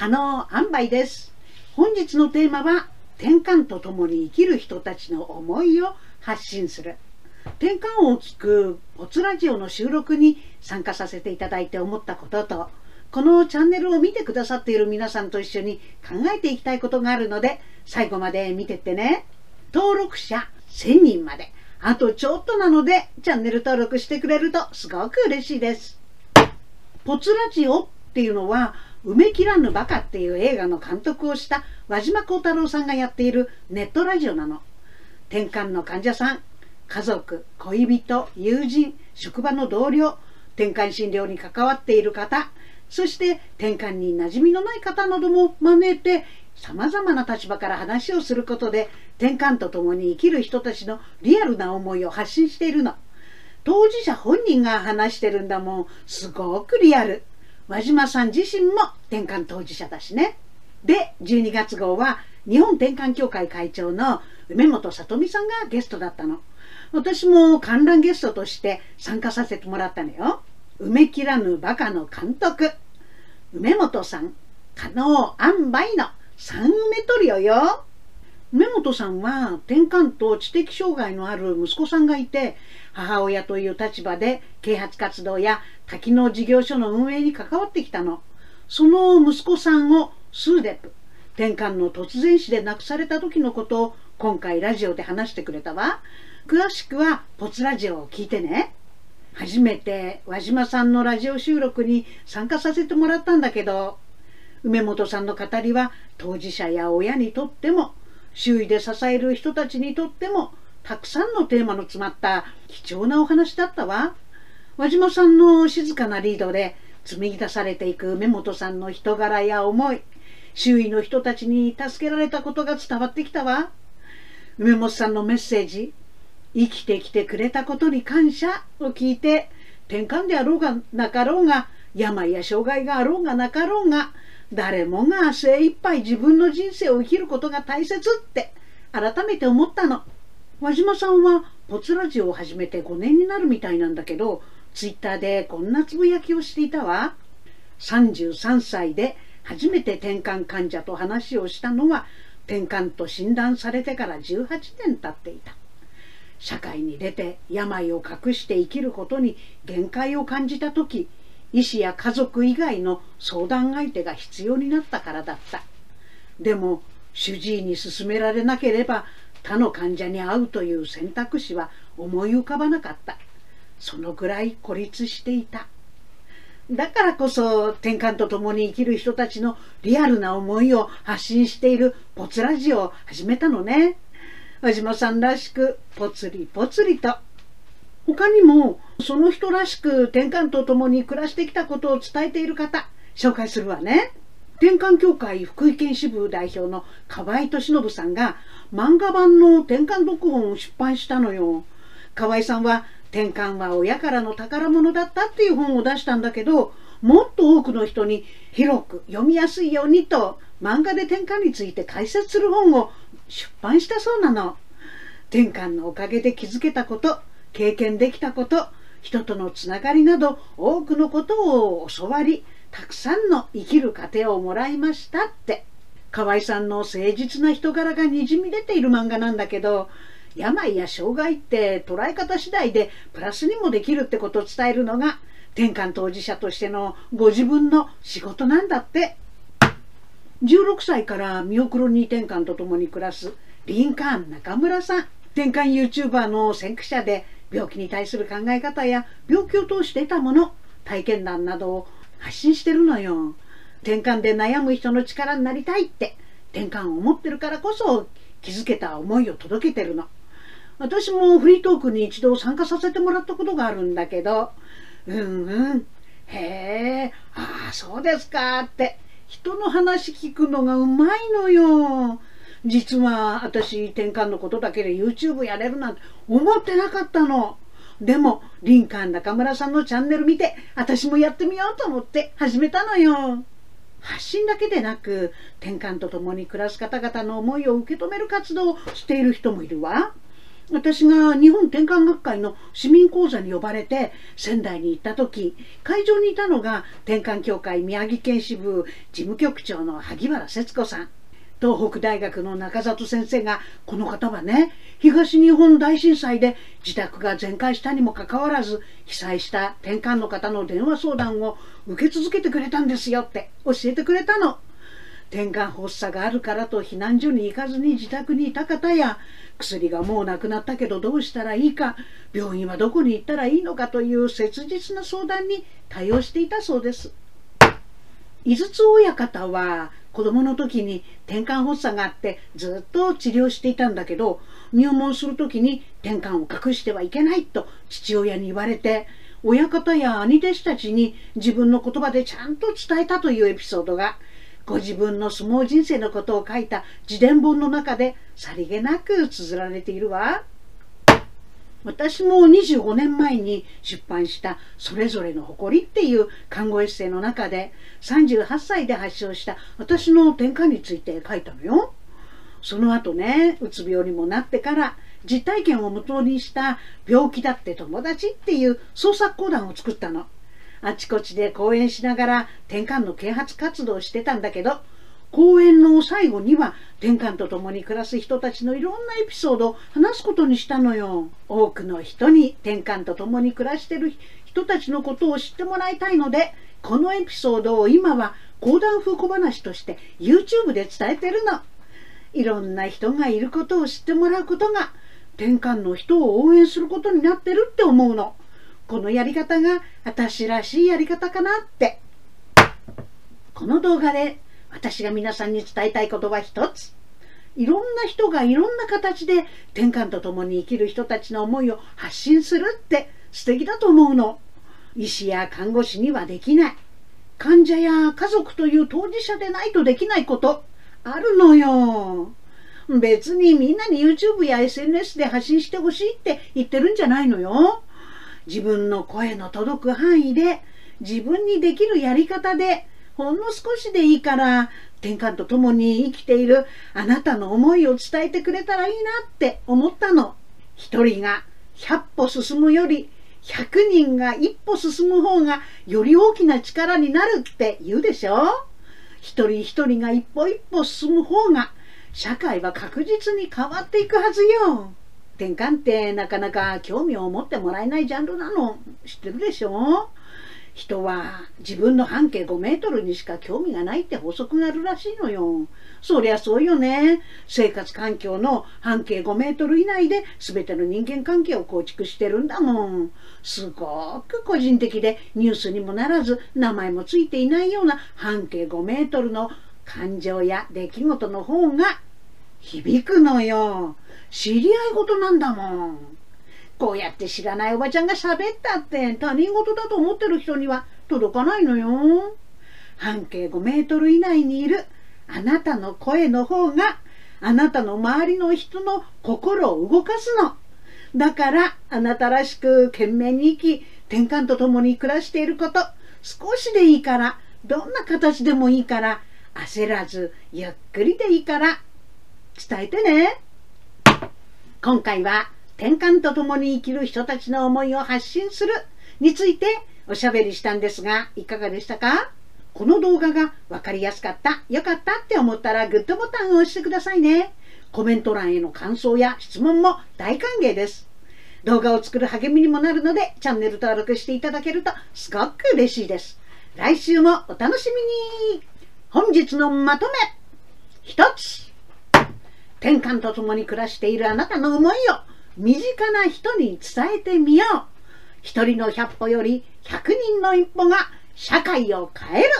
可能塩梅です。本日のテーマは転換とともに生きる人たちの思いを発信する。転換を聞くポツラジオの収録に参加させていただいて思ったこととこのチャンネルを見てくださっている皆さんと一緒に考えていきたいことがあるので最後まで見てってね。登録者1000人まで。あとちょっとなのでチャンネル登録してくれるとすごく嬉しいです。ポツラジオっていうのは埋め切らぬバカっていう映画の監督をした輪島幸太郎さんがやっているネットラジオなの。転換の患者さん家族恋人友人職場の同僚転換診療に関わっている方そして転換に馴染みのない方なども招いてさまざまな立場から話をすることで転換とともに生きる人たちのリアルな思いを発信しているの。当事者本人が話してるんだもん。すごくリアル。輪島さん自身も転換当事者だしね。で12月号は日本転換協会会長の梅本さとみさんがゲストだったの。私も観覧ゲストとして参加させてもらったのよ。埋め切らぬバカの監督。梅本さん可能塩梅の三梅トリオよ。梅本さんは転換と知的障害のある息子さんがいて母親という立場で啓発活動や多機能事業所の運営に関わってきたの。その息子さんをスーデップ転換の突然死で亡くされた時のことを今回ラジオで話してくれたわ。詳しくはポツラジオを聞いてね。初めて輪島さんのラジオ収録に参加させてもらったんだけど梅本さんの語りは当事者や親にとっても周囲で支える人たちにとってもたくさんのテーマの詰まった貴重なお話だったわ。輪島さんの静かなリードで紡ぎ出されていく梅本さんの人柄や思い周囲の人たちに助けられたことが伝わってきたわ。梅本さんのメッセージ生きてきてくれたことに感謝を聞いて転換であろうがなかろうが病や障害があろうがなかろうが誰もが精一杯自分の人生を生きることが大切って改めて思ったの。輪島さんはポツラジオを始めて5年になるみたいなんだけどツイッターでこんなつぶやきをしていたわ。33歳で初めて転換患者と話をしたのは転換と診断されてから18年経っていた。社会に出て病を隠して生きることに限界を感じた時医師や家族以外の相談相手が必要になったからだった。でも主治医に勧められなければ他の患者に会うという選択肢は思い浮かばなかった。そのぐらい孤立していた。だからこそ転換とともに生きる人たちのリアルな思いを発信しているポツラジオを始めたのね。輪島さんらしくぽつりぽつりと。他にもその人らしく転換とともに暮らしてきたことを伝えている方紹介するわね。転換協会福井県支部代表の河合俊信さんが漫画版の転換読本を出版したのよ。河合さんは転換は親からの宝物だったっていう本を出したんだけどもっと多くの人に広く読みやすいようにと漫画で転換について解説する本を出版したそうなの。転換のおかげで気づけたこと経験できたこと人とのつながりなど多くのことを教わりたくさんの生きる糧をもらいましたって。河合さんの誠実な人柄がにじみ出ている漫画なんだけど病や障害って捉え方次第でプラスにもできるってことを伝えるのが転換当事者としてのご自分の仕事なんだって。16歳から見送ろに転換とともに暮らすリンカーン中村さん。転換 YouTuber の先駆者で病気に対する考え方や病気を通して得たもの体験談などを発信してるのよ。転換で悩む人の力になりたいって転換を思ってるからこそ気づけた思いを届けてるの。私もフリートークに一度参加させてもらったことがあるんだけどうんうんへえああそうですかって人の話聞くのがうまいのよ。実は私転換のことだけで YouTube やれるなんて思ってなかったの。でもリンカーン中村さんのチャンネル見て私もやってみようと思って始めたのよ。発信だけでなく転換とともに暮らす方々の思いを受け止める活動をしている人もいるわ。私が日本転換学会の市民講座に呼ばれて仙台に行った時会場にいたのが転換協会宮城県支部事務局長の萩原節子さん。東北大学の中里先生がこの方はね東日本大震災で自宅が全壊したにもかかわらず被災した転換の方の電話相談を受け続けてくれたんですよって教えてくれたの。転換発作があるからと避難所に行かずに自宅にいた方や薬がもうなくなったけどどうしたらいいか病院はどこに行ったらいいのかという切実な相談に対応していたそうです。井筒親方は子供の時に転換発作があってずっと治療していたんだけど入門する時に転換を隠してはいけないと父親に言われて親方や兄弟子たちに自分の言葉でちゃんと伝えたというエピソードがご自分の相撲人生のことを書いた自伝本の中でさりげなく綴られているわ。私も25年前に出版した「それぞれの誇り」っていう看護エッセイの中で38歳で発症した私の転換について書いたのよ。その後ねうつ病にもなってから実体験をもとにした「病気だって友達」っていう創作講談を作ったの。あちこちで講演しながら転換の啓発活動をしてたんだけど講演の最後には転換と共に暮らす人たちのいろんなエピソードを話すことにしたのよ。多くの人に転換と共に暮らしてる人たちのことを知ってもらいたいのでこのエピソードを今は講談風小話として YouTube で伝えてるの。いろんな人がいることを知ってもらうことが転換の人を応援することになってるって思うの。このやり方が私らしいやり方かなって。この動画で私が皆さんに伝えたいことは一つ。いろんな人がいろんな形で転換とともに生きる人たちの思いを発信するって素敵だと思うの。医師や看護師にはできない。患者や家族という当事者でないとできないことあるのよ。別にみんなに YouTube や SNS で発信してほしいって言ってるんじゃないのよ。自分の声の届く範囲で自分にできるやり方でほんの少しでいいから転換とともに生きているあなたの思いを伝えてくれたらいいなって思ったの。一人が100歩進むより100人が一歩進む方がより大きな力になるって言うでしょ一人一人が一歩一歩進む方が社会は確実に変わっていくはずよ。転換ってなかなか興味を持ってもらえないジャンルなの知ってるでしょ人は自分の半径5メートルにしか興味がないって法則があるらしいのよ。そりゃそうよね。生活環境の半径5メートル以内で全ての人間関係を構築してるんだもん。すごく個人的でニュースにもならず名前もついていないような半径5メートルの感情や出来事の方が響くのよ。知り合い事なんだもん。こうやって知らないおばちゃんが喋ったって他人事だと思ってる人には届かないのよ。半径5メートル以内にいるあなたの声の方があなたの周りの人の心を動かすの。だからあなたらしく懸命に生き転換と共に暮らしていること少しでいいからどんな形でもいいから焦らずゆっくりでいいから伝えてね。今回は転換とともに生きる人たちの思いを発信するについておしゃべりしたんですが、いかがでしたか？この動画が分かりやすかった、良かったって思ったらグッドボタンを押してくださいね。コメント欄への感想や質問も大歓迎です。動画を作る励みにもなるので、チャンネル登録していただけるとすごく嬉しいです。来週もお楽しみに本日のまとめ一つ転換とともに暮らしているあなたの思いを身近な人に伝えてみよう。一人の百歩より百人の一歩が社会を変える。